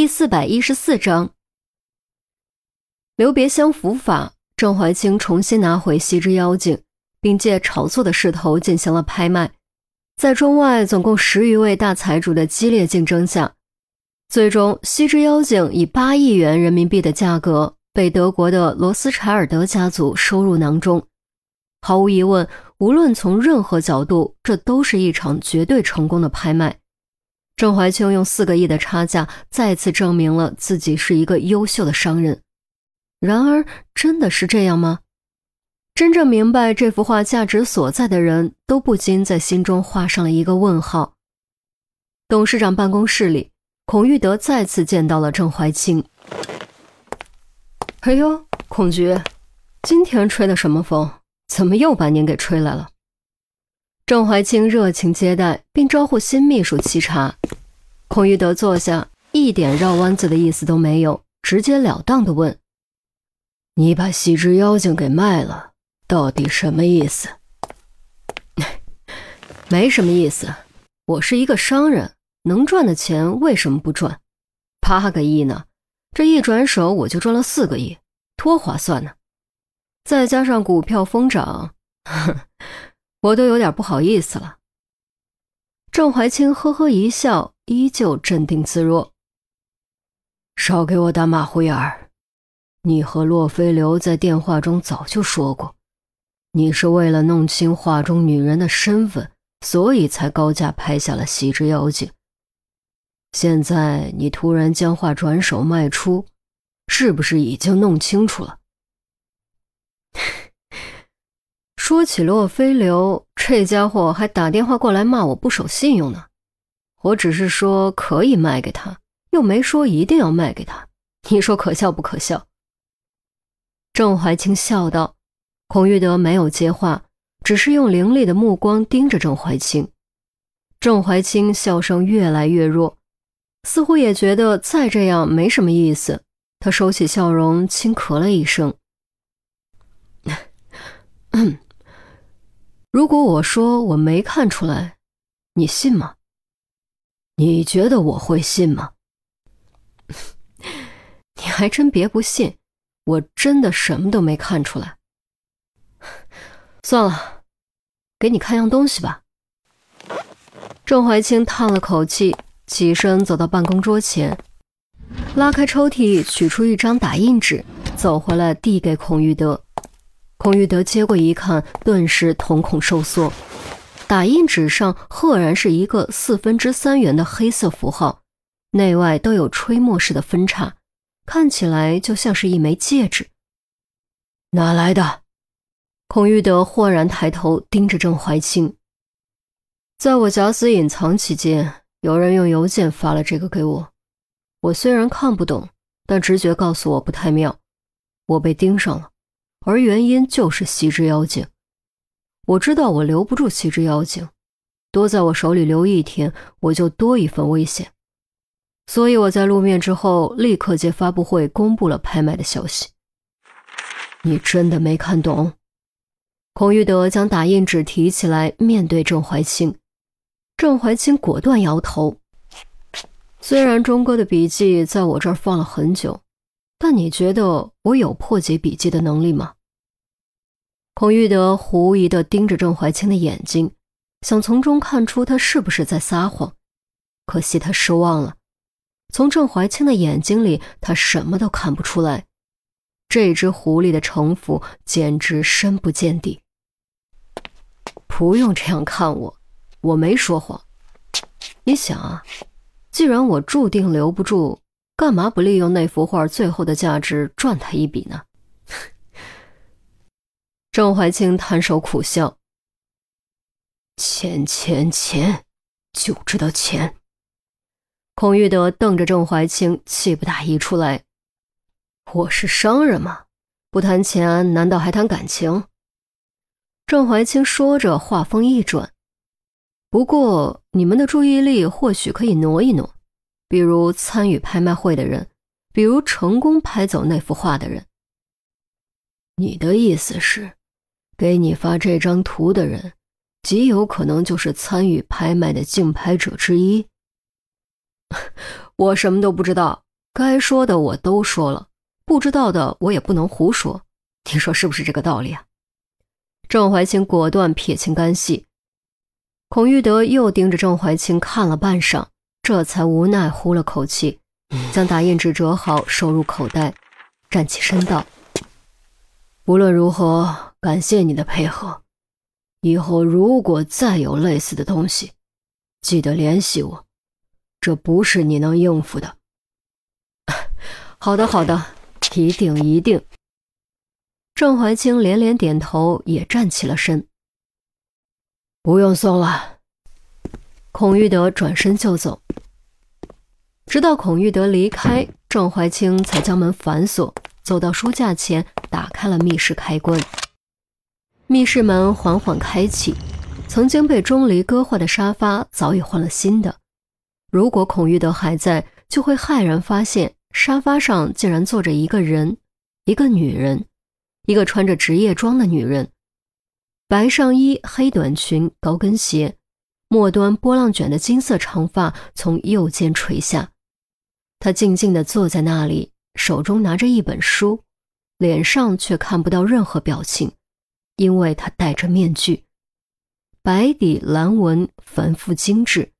第四百一十四章，留别相符法。郑怀清重新拿回西之妖精，并借炒作的势头进行了拍卖。在中外总共十余位大财主的激烈竞争下，最终西之妖精以八亿元人民币的价格被德国的罗斯柴尔德家族收入囊中。毫无疑问，无论从任何角度，这都是一场绝对成功的拍卖。郑怀清用四个亿的差价再次证明了自己是一个优秀的商人。然而，真的是这样吗？真正明白这幅画价值所在的人都不禁在心中画上了一个问号。董事长办公室里，孔玉德再次见到了郑怀清。哎呦，孔局，今天吹的什么风？怎么又把您给吹来了？郑怀清热情接待，并招呼新秘书沏茶。孔玉德坐下，一点绕弯子的意思都没有，直截了当的问：“你把喜之妖精给卖了，到底什么意思？”“ 没什么意思，我是一个商人，能赚的钱为什么不赚？八个亿呢，这一转手我就赚了四个亿，多划算呢！再加上股票疯涨。”我都有点不好意思了。郑怀清呵呵一笑，依旧镇定自若。少给我打马虎眼儿！你和洛飞流在电话中早就说过，你是为了弄清画中女人的身份，所以才高价拍下了喜之妖精。现在你突然将画转手卖出，是不是已经弄清楚了？说起洛飞流，这家伙还打电话过来骂我不守信用呢。我只是说可以卖给他，又没说一定要卖给他。你说可笑不可笑？郑怀清笑道。孔玉德没有接话，只是用凌厉的目光盯着郑怀清。郑怀清笑声越来越弱，似乎也觉得再这样没什么意思。他收起笑容，轻咳了一声。如果我说我没看出来，你信吗？你觉得我会信吗？你还真别不信，我真的什么都没看出来。算了，给你看样东西吧。郑怀清叹了口气，起身走到办公桌前，拉开抽屉，取出一张打印纸，走回来递给孔玉德。孔玉德接过一看，顿时瞳孔收缩。打印纸上赫然是一个四分之三元的黑色符号，内外都有吹墨式的分叉，看起来就像是一枚戒指。哪来的？孔玉德豁然抬头盯着郑怀清。在我假死隐藏期间，有人用邮件发了这个给我。我虽然看不懂，但直觉告诉我不太妙，我被盯上了。而原因就是西之妖精，我知道我留不住西之妖精，多在我手里留一天，我就多一份危险。所以我在露面之后，立刻借发布会公布了拍卖的消息。你真的没看懂？孔玉德将打印纸提起来，面对郑怀清。郑怀清果断摇头。虽然钟哥的笔记在我这儿放了很久。但你觉得我有破解笔记的能力吗？孔玉德狐疑地盯着郑怀清的眼睛，想从中看出他是不是在撒谎。可惜他失望了，从郑怀清的眼睛里，他什么都看不出来。这只狐狸的城府简直深不见底。不用这样看我，我没说谎。你想啊，既然我注定留不住。干嘛不利用那幅画最后的价值赚他一笔呢？郑怀清摊手苦笑：“钱钱钱，就知道钱。”孔玉德瞪着郑怀清，气不打一处来：“我是商人嘛，不谈钱，难道还谈感情？”郑怀清说着，话锋一转：“不过你们的注意力或许可以挪一挪。”比如参与拍卖会的人，比如成功拍走那幅画的人。你的意思是，给你发这张图的人，极有可能就是参与拍卖的竞拍者之一？我什么都不知道，该说的我都说了，不知道的我也不能胡说。你说是不是这个道理啊？郑怀清果断撇清干系。孔玉德又盯着郑怀清看了半晌，这才无奈呼了口气，将打印纸折好，收入口袋，站起身道：“无论如何，感谢你的配合。以后如果再有类似的东西，记得联系我。这不是你能应付的。”“好的，好的，一定，一定。”郑怀清连连点头，也站起了身。不用送了。孔玉德转身就走，直到孔玉德离开，郑怀清才将门反锁，走到书架前，打开了密室开关。密室门缓缓开启，曾经被钟离割坏的沙发早已换了新的。如果孔玉德还在，就会骇然发现沙发上竟然坐着一个人，一个女人，一个穿着职业装的女人。白上衣、黑短裙、高跟鞋，末端波浪卷的金色长发从右肩垂下。他静静地坐在那里，手中拿着一本书，脸上却看不到任何表情，因为他戴着面具。白底蓝纹，繁复精致，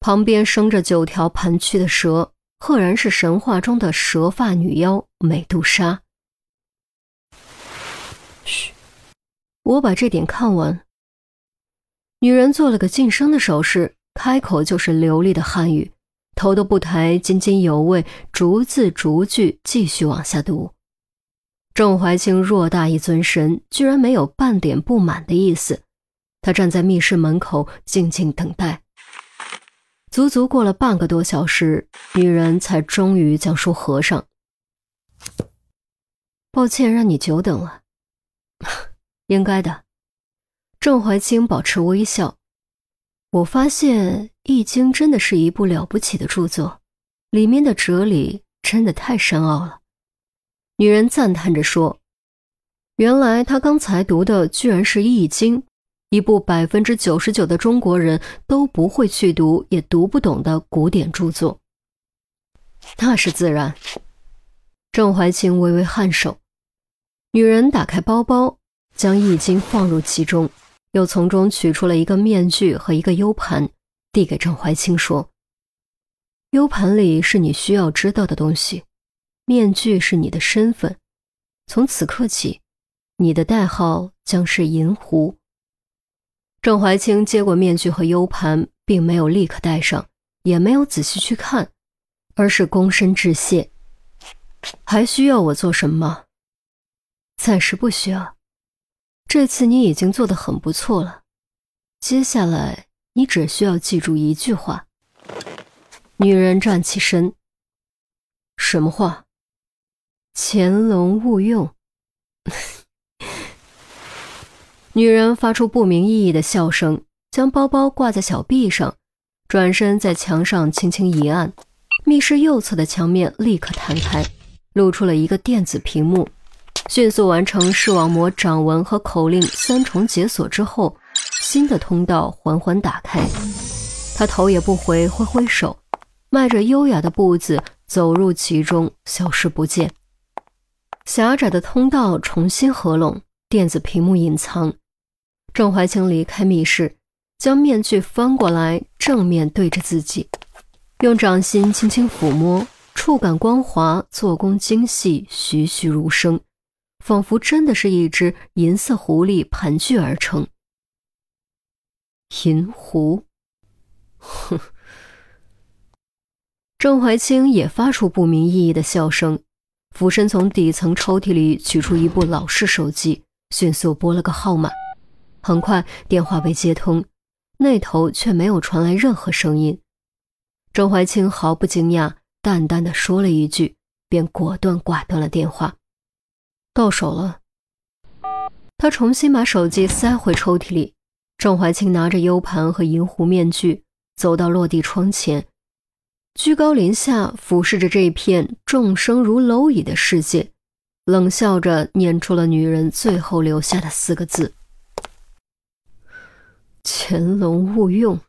旁边生着九条盘曲的蛇，赫然是神话中的蛇发女妖美杜莎。嘘。我把这点看完。女人做了个噤声的手势，开口就是流利的汉语，头都不抬，津津有味，逐字逐句继续往下读。郑怀清偌大一尊神，居然没有半点不满的意思。他站在密室门口，静静等待。足足过了半个多小时，女人才终于将书合上。抱歉，让你久等了。应该的，郑怀清保持微笑。我发现《易经》真的是一部了不起的著作，里面的哲理真的太深奥了。女人赞叹着说：“原来她刚才读的居然是《易经》，一部百分之九十九的中国人都不会去读也读不懂的古典著作。”那是自然。郑怀清微微颔首。女人打开包包。将易经放入其中，又从中取出了一个面具和一个 U 盘，递给郑怀清说：“U 盘里是你需要知道的东西，面具是你的身份。从此刻起，你的代号将是银狐。”郑怀清接过面具和 U 盘，并没有立刻戴上，也没有仔细去看，而是躬身致谢：“还需要我做什么？暂时不需要。”这次你已经做得很不错了，接下来你只需要记住一句话。女人站起身。什么话？潜龙勿用。女人发出不明意义的笑声，将包包挂在小臂上，转身在墙上轻轻一按，密室右侧的墙面立刻弹开，露出了一个电子屏幕。迅速完成视网膜掌纹和口令三重解锁之后，新的通道缓缓打开。他头也不回，挥挥手，迈着优雅的步子走入其中，消失不见。狭窄的通道重新合拢，电子屏幕隐藏。郑怀清离开密室，将面具翻过来，正面对着自己，用掌心轻轻抚摸，触感光滑，做工精细，栩栩如生。仿佛真的是一只银色狐狸盘踞而成。银狐，哼！郑怀清也发出不明意义的笑声，俯身从底层抽屉里取出一部老式手机，迅速拨了个号码。很快，电话被接通，那头却没有传来任何声音。郑怀清毫不惊讶，淡淡的说了一句，便果断挂断了电话。到手了，他重新把手机塞回抽屉里。郑怀清拿着 U 盘和银狐面具，走到落地窗前，居高临下俯视着这片众生如蝼蚁的世界，冷笑着念出了女人最后留下的四个字：“潜龙勿用。”